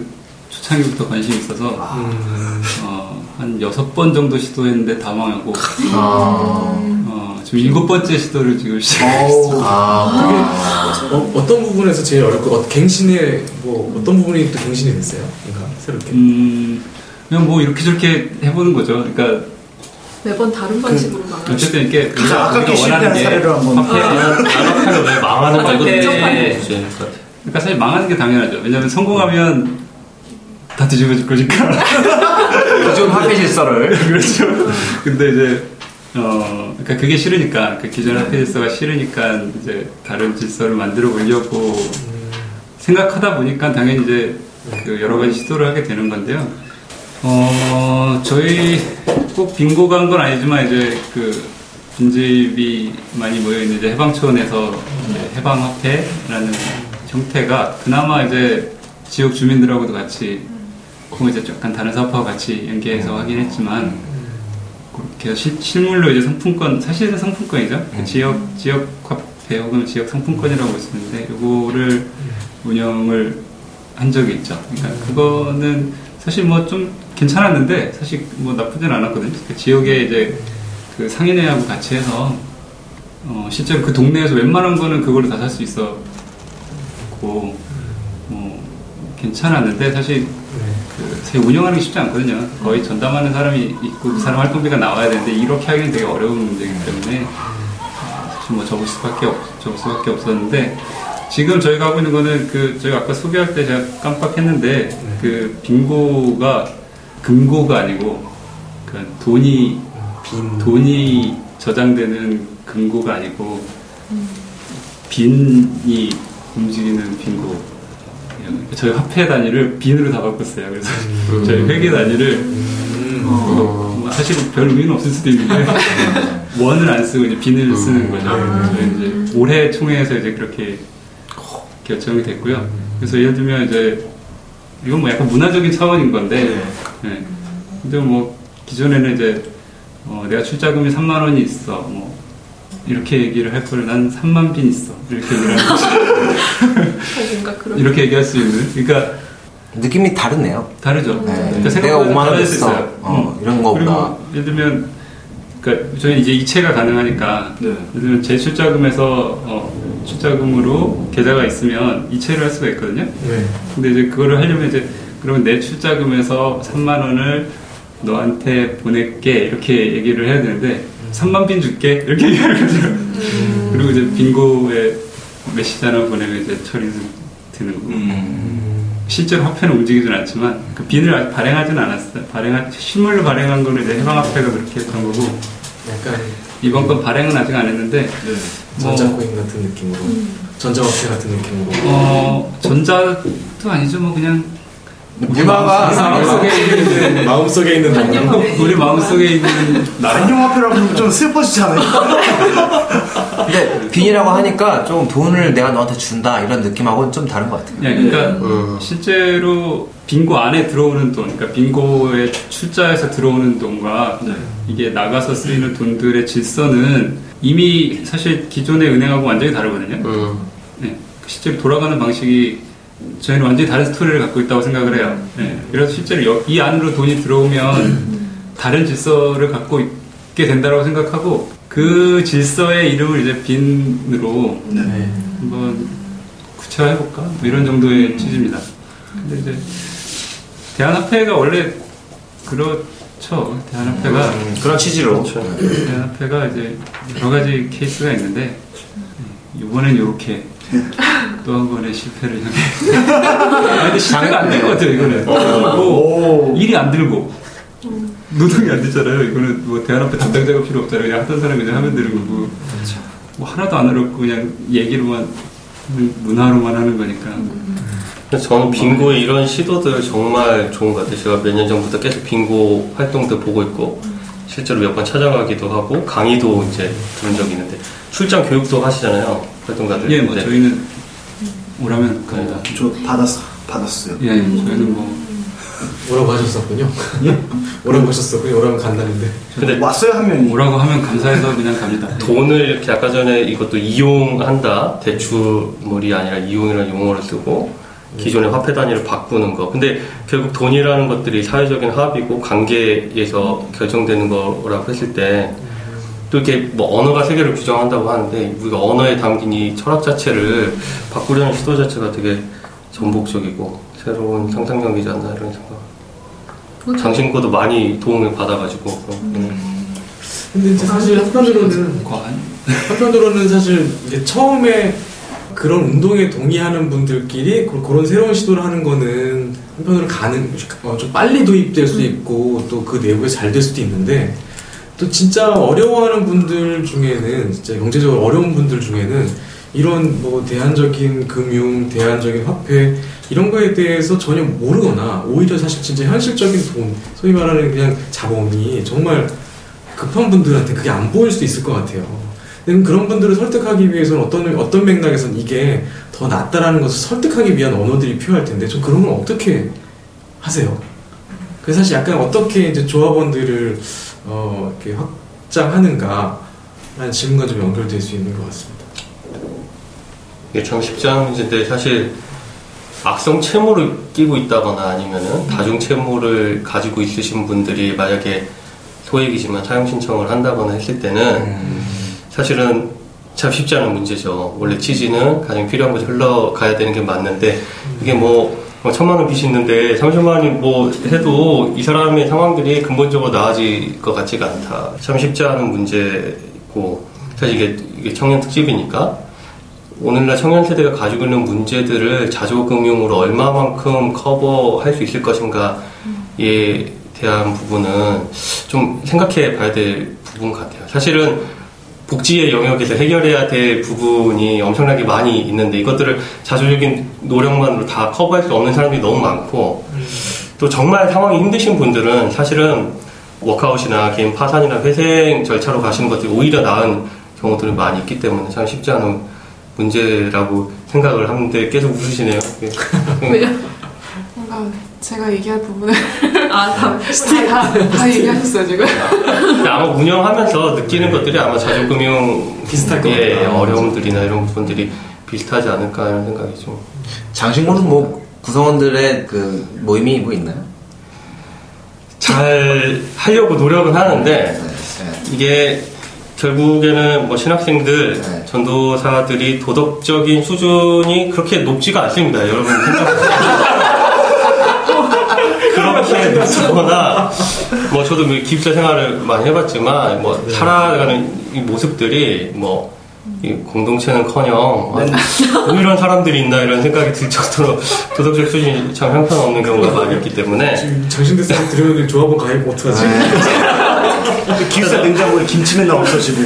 초창기부터 관심이 있어서 음, 어, 한 여섯 번 정도 시도했는데 다 망하고 아, 어, 지금 일곱 번째 시도를 지금 시작했어요. 아, 어, 어떤 부분에서 제일 어렵고 어, 갱신의 뭐 어떤 부분이 또 갱신이 됐어요? 새롭게 음, 그냥 뭐 이렇게 저렇게 해보는 거죠. 그러니까 매번 다른 방식으로 말하는 어쨌든 이렇게 가장 아깝게 실패한 사례를 한번 화폐, 나락하는 왜 망하는 거 이거 네. 좀 주셔야 될것 같아요. 그러니까 사실 망하는 게 당연하죠. 왜냐하면 성공하면 다 뒤집어질 거니까. 기존 화폐 질서를 그렇죠. 근데 이제 어 그러니까 그게 싫으니까 그 기존 화폐 질서가 싫으니까 이제 다른 질서를 만들어 보려고 생각하다 보니까 당연히 이제 그 여러 가지 시도를 하게 되는 건데요. 어 저희 꼭 빙고 간건 아니지만 이제 그 빈집이 많이 모여 있는 이제 해방촌에서 이제 해방 화폐라는 형태가 그나마 이제 지역 주민들하고도 같이 뭐 이제 약간 다른 사업하고 같이 연계해서 하긴 했지만 그렇게 실, 실물로 이제 상품권 사실은 상품권이죠 그 지역 지역 화폐 혹은 지역 상품권이라고 쓰는데 이거를 운영을 한 적이 있죠. 그러니까 그거는 사실 뭐 좀 괜찮았는데 사실 뭐 나쁘진 않았거든요. 그 지역에 이제 그 상인회하고 같이 해서 어, 실제로 그 동네에서 웬만한 거는 그걸로 다 살 수 있었고 뭐 괜찮았는데 사실 그 사실 운영하는 게 쉽지 않거든요. 거의 전담하는 사람이 있고 그 사람 활동비가 나와야 되는데 이렇게 하기는 되게 어려운 문제이기 때문에 뭐 접을 수밖에 없, 접을 수밖에 없었는데 지금 저희가 하고 있는 거는 그 저희가 아까 소개할 때 제가 깜빡했는데 그 빙고가 금고가 아니고 그 돈이 빈 돈이 저장되는 금고가 아니고 빈이 움직이는 빙고. 저희 화폐 단위를 빈으로 다 바꿨어요. 그래서 저희 회계 단위를 음. 어, 뭐 사실 별 의미는 없을 수도 있는데 원을 안 쓰고 이제 빈을 쓰는 거죠. 저희 이제 올해 총회에서 이제 그렇게 결정이 됐고요. 그래서 예를 들면 이제 이건 뭐 약간 문화적인 차원인 건데, 네. 근데 뭐 기존에는 이제 어, 내가 출자금이 3만 원이 있어, 뭐 이렇게 얘기를 할 거를 난 3만 빈 있어 이렇게 얘기를 그런 이렇게 얘기할 수 있는, 그러니까 느낌이 다르네요. 다르죠. 네. 그러니까 내가 생각보다 5만 원. 있어요. 어, 음. 이런 거보다. 예를 들면, 그러니까 저희 이제 이체가 가능하니까, 네. 예를 들면 제 출자금에서 어, 출자금으로 계좌가 있으면 이체를 할 수가 있거든요. 네. 근데 이제 그거를 하려면 이제 그러면 내 출자금에서 3만 원을 너한테 보낼게 이렇게 얘기를 해야 되는데 3만 빈 줄게 이렇게 얘기하는 거죠. 그리고 이제 빙고에 메시지 하나 보내면 이제 처리는 되는 거고. 실제로 화폐는 움직이진 않지만 그 빈을 아직 발행하진 않았어요. 발행한 실물로 발행한 거는 이제 해방화폐가 그렇게 했던 거고 약간 이번 건 발행은 아직 안 했는데 네. 뭐- 전자코인 같은 느낌으로. 전자화폐 같은 느낌으로. 어 전자도 아니죠. 뭐 그냥 문화가 마음속에 있는 마음속에 있는 단어 우리 마음속에 있는 나라 안녕화폐라고 하면 좀 슬퍼지지 않아요? 근데 빈이라고 하니까 좀 돈을 내가 너한테 준다 이런 느낌하고는 좀 다른 것 같아요. 예, 그러니까 음. 실제로 빙고 안에 들어오는 돈, 그러니까 빙고에 출자해서 들어오는 돈과 네. 이게 나가서 쓰이는 돈들의 질서는 이미 사실 기존의 은행하고 완전히 다르거든요. 음. 네, 실제로 돌아가는 방식이 저희는 완전히 다른 스토리를 갖고 있다고 생각을 해요. 네, 그래서 실제로 여- 이 안으로 돈이 들어오면 다른 질서를 갖고 있게 된다고 생각하고 그 질서의 이름을 이제 빈으로 네. 한번 구체화해볼까? 뭐 이런 정도의 취지입니다. 근데 이제 대한화폐가 원래 그렇죠. 대한화폐가 음, 그런 취지로. 그렇죠. 대한화폐가 이제 여러 가지 케이스가 있는데 이번엔 이렇게 또 한 번의 실패를 향해. 아, 근데 실패가 안 될 것 같아요. 이거는 그리고 일이 안 들고 노동이 안 되잖아요. 이거는 뭐 대한화폐 담당자가 필요 없잖아요. 그냥 하던 사람이 그냥 하면 되는 거고 뭐 하나도 안 어렵고 그냥 얘기로만 문화로만 하는 거니까. 그래서 저는 빙고의 이런 시도들 정말 좋은 것 같아요. 제가 몇 년 전부터 계속 빙고 활동들 보고 있고, 실제로 몇 번 찾아가기도 하고, 강의도 이제 들은 적이 있는데, 출장 교육도 하시잖아요. 활동가들. 예, 뭐 근데 저희는 오라면 갑니다. 저 받았, 받았어요. 예, 저희는 뭐 오라고 하셨었군요 오라고 하셨었군요 오라면 간다는데 근데 왔어요, 한 명이. 오라고 하면 감사해서 그냥 갑니다. 돈을 이렇게 아까 전에 이것도 이용한다. 대출물이 아니라 이용이라는 용어를 쓰고, 기존의 화폐 단위를 바꾸는 거. 근데 결국 돈이라는 것들이 사회적인 합의고 관계에서 결정되는 거라고 했을 때, 또 이렇게 뭐 언어가 세계를 규정한다고 하는데, 우리가 언어에 담긴 이 철학 자체를 바꾸려는 시도 자체가 되게 전복적이고, 새로운 상상력이지 않나 이런 생각. 장신코도 많이 도움을 받아가지고, 음. 근데 이제 사실 한편으로는 과한 한편으로는 사실 이제 처음에 그런 운동에 동의하는 분들끼리 그- 그런 새로운 시도를 하는 거는 한편으로 가능 어, 좀 빨리 도입될 수 있고 또 그 내부에 잘 될 수도 있는데 또 진짜 어려워하는 분들 중에는 진짜 경제적으로 어려운 분들 중에는 이런 뭐 대안적인 금융, 대안적인 화폐 이런 거에 대해서 전혀 모르거나 오히려 사실 진짜 현실적인 돈, 소위 말하는 그냥 자본이 정말 급한 분들한테 그게 안 보일 수도 있을 것 같아요. 그런 분들을 설득하기 위해서는 어떤 어떤 맥락에서는 이게 더 낫다라는 것을 설득하기 위한 언어들이 필요할 텐데 좀 그런 건 어떻게 하세요? 그래서 사실 약간 어떻게 이제 조합원들을 어, 이렇게 확장하는가 라는 질문과 좀 연결될 수 있는 것 같습니다. 이게 참 쉽지 않은 문제인데 사실 악성 채무를 끼고 있다거나 아니면은 다중 채무를 가지고 있으신 분들이 만약에 소액이지만 사용 신청을 한다거나 했을 때는 사실은 참 쉽지 않은 문제죠. 원래 취지는 가장 필요한 곳에 흘러가야 되는 게 맞는데 이게 뭐 어, 천만 원 빚이 있는데 30만 원이 뭐 해도 이 사람의 상황들이 근본적으로 나아질 것 같지가 않다. 참 쉽지 않은 문제고 사실 이게, 이게 청년 특집이니까 오늘날 청년 세대가 가지고 있는 문제들을 자조금융으로 얼마만큼 커버할 수 있을 것인가에 대한 부분은 좀 생각해 봐야 될 부분 같아요. 사실은 복지의 영역에서 해결해야 될 부분이 엄청나게 많이 있는데 이것들을 자조적인 노력만으로 다 커버할 수 없는 사람들이 너무 많고 또 정말 상황이 힘드신 분들은 사실은 워크아웃이나 개인 파산이나 회생 절차로 가시는 것들이 오히려 나은 경우들이 많이 있기 때문에 참 쉽지 않은 문제라고 생각을 하는데 계속 웃으시네요. 예. 왜요? 뭔가 제가 얘기할 부분을 아, 다, 다, 다, 다 얘기하셨어요 지금. 근데 아마 운영하면서 느끼는 것들이 아마 자조금융 비슷할 것 예, 같다. 어려움들이나 이런 부분들이 비슷하지 않을까 이런 생각이 좀 장신구는 뭐 구성원들의 그 모임이 뭐 있나요? 잘 하려고 노력은 하는데 네, 네. 이게 결국에는 뭐 신학생들, 네. 전도사들이 도덕적인 수준이 그렇게 높지가 않습니다. 여러분 그렇게 높거나 뭐 저도 뭐 기숙사 생활을 많이 해봤지만 뭐 살아가는 이 모습들이 뭐. 이 공동체는커녕 아, 뭐 이런 사람들이 있나 이런 생각이 들 정도로 도덕적 수준이 참 형편없는 경우가 많이 있기 때문에 지금 장신대 사람 들으면 조합원 가입 어떡하지? 기숙사 냉장고에 김치 맨날 없어지고.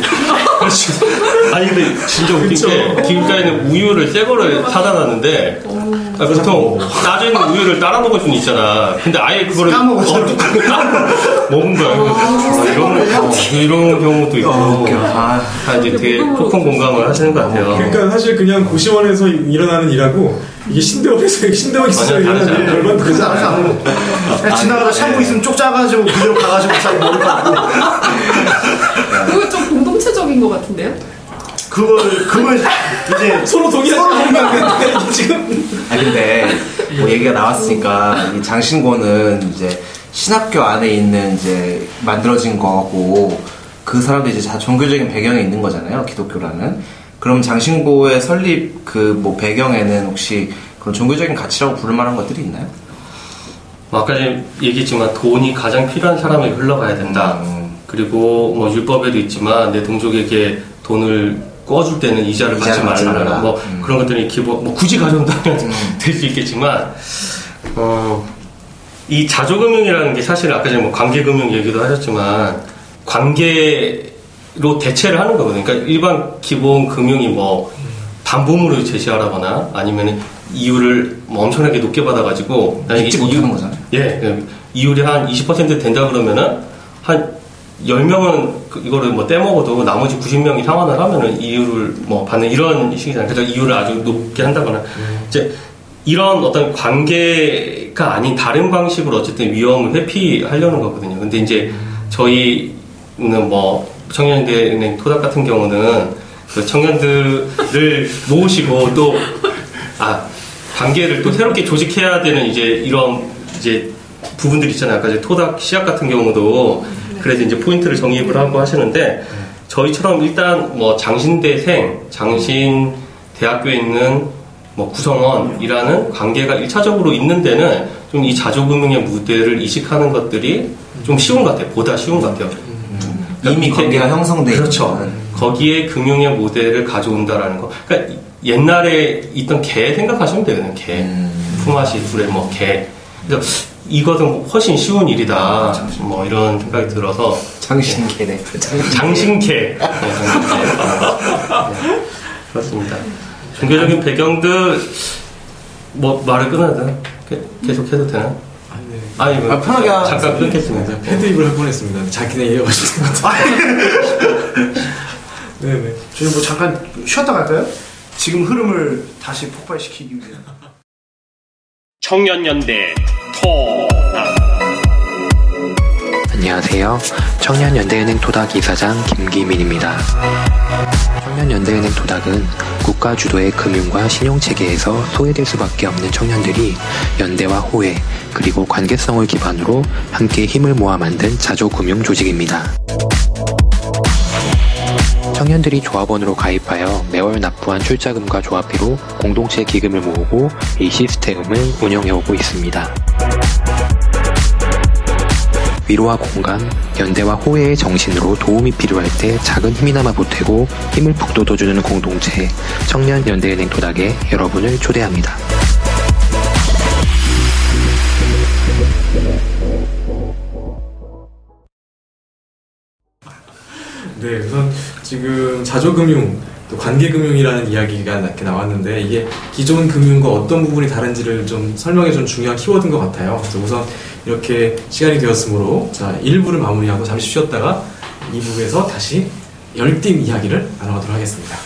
아니 근데 진짜 웃긴 게 기숙사에는 우유를 새 거를 사다 놨는데 아, 보통 따져 있는 우유를 따라 먹을 수는 있잖아. 근데 아예 그거를 까먹었어. 먹은 거야. 아, 이런 어, 이런 경우도 있고. 아, 다 이제 되게 폭풍 공감을 하시는 것 같아요. 그러니까 사실 그냥 고시원에서 일어나는 일하고 이게 신대원에서 신대원 기숙사에 아니야, 일어나는 그래서 다르지 않아? 지나가다 샴푸 있으면 쪽 짜가지고 그대로 가가지고 잘 머리 감고 그거 좀 공동체적인 것 같은데요? 그걸 그걸 이제 서로 동의하지 않는데 이게 지금 아 근데 뭐 얘기가 나왔으니까 이 장신고는 이제 신학교 안에 있는 이제 만들어진 거고 그 사람들이 이제 다 종교적인 배경이 있는 거잖아요 기독교라는 그럼 장신고의 설립 그 뭐 배경에는 혹시 그런 종교적인 가치라고 부를 만한 것들이 있나요? 뭐 아까 전에 얘기했지만 돈이 가장 필요한 사람에게 흘러가야 된다. 음. 그리고 뭐 율법에도 있지만 내 동족에게 돈을 꿔줄 때는 이자를 받지 말라. 뭐 음. 그런 것들이 기본 뭐 굳이 가져온다면 될수 있겠지만 어, 이 자조금융이라는 게 사실 아까 전에 뭐 관계금융 얘기도 하셨지만 관계로 대체를 하는 거거든요. 그러니까 일반 기본 금융이 뭐 담보물을 제시하라거나 아니면 이율을 뭐 엄청나게 높게 받아가지고 믿지 못하는 거잖아요. 예, 그 이율이 한 20% 된다 그러면은 한 10명은 그 이거를 뭐 떼먹어도 나머지 90명이 상환을 하면은 이율을 뭐 받는 이런 식이잖아요. 그래서 이율을 아주 높게 한다거나 이제 이런 어떤 관계가 아닌 다른 방식으로 어쨌든 위험을 회피하려는 거거든요. 근데 이제 저희는 뭐 청년대은행 토닥 같은 경우는 그 청년들을 모으시고 또 아, 관계를 또 새롭게 조직해야 되는 이제 이런 이제 부분들이 있잖아요. 아까 이제 토닥 시약 같은 경우도 그래서 이제 포인트를 정립을 하고 하시는데 저희처럼 일단 뭐 장신대생, 장신 대학교에 있는 뭐 구성원이라는 관계가 일차적으로 있는 데는 좀 이 자조금융의 무대를 이식하는 것들이 좀 쉬운 것 같아요. 보다 쉬운 것 같아요. 이미 밑에 관계가 형성돼 그렇죠. 거기에 금융의 모델을 가져온다라는 거. 그러니까 옛날에 있던 개 생각하시면. 그냥 개. 음. 품앗이 둘에 뭐 개. 그래서 이것은 훨씬 쉬운 일이다. 뭐 이런 생각이 들어서. 장신개. 네, 장신개. 네, 그렇습니다. 종교적인 배경들 뭐 말을 끊어야 되나? 게- 계속 해도 되나? 아, 네. 아니, 뭐 아, 편하게 잠깐 끊겠습니다. 헤드입을 할 뻔했습니다. 자기네 이해가지고. 네네. 저희 뭐 잠깐 쉬었다 갈까요? 지금 흐름을 다시 폭발시키기 위해 청년연대 토닥 안녕하세요. 청년연대은행 토닥 이사장 김기민입니다. 청년연대은행 토닥은 국가 주도의 금융과 신용체계에서 소외될 수밖에 없는 청년들이 연대와 호혜, 그리고 관계성을 기반으로 함께 힘을 모아 만든 자조금융 조직입니다. 청년들이 조합원으로 가입하여 매월 납부한 출자금과 조합비로 공동체 기금을 모으고 이 시스템을 운영해오고 있습니다. 위로와 공감, 연대와 호혜의 정신으로 도움이 필요할 때 작은 힘이나마 보태고 힘을 북돋워주는 공동체 청년 연대은행 도닥에 여러분을 초대합니다. 네, 우선 지금 자조금융, 또 관계금융이라는 이야기가 이렇게 나왔는데 이게 기존 금융과 어떤 부분이 다른지를 좀 설명해 준 중요한 키워드인 것 같아요. 그래서 우선 이렇게 시간이 되었으므로 자 1부를 마무리하고 잠시 쉬었다가 2부에서 다시 열띤 이야기를 나눠가도록 하겠습니다.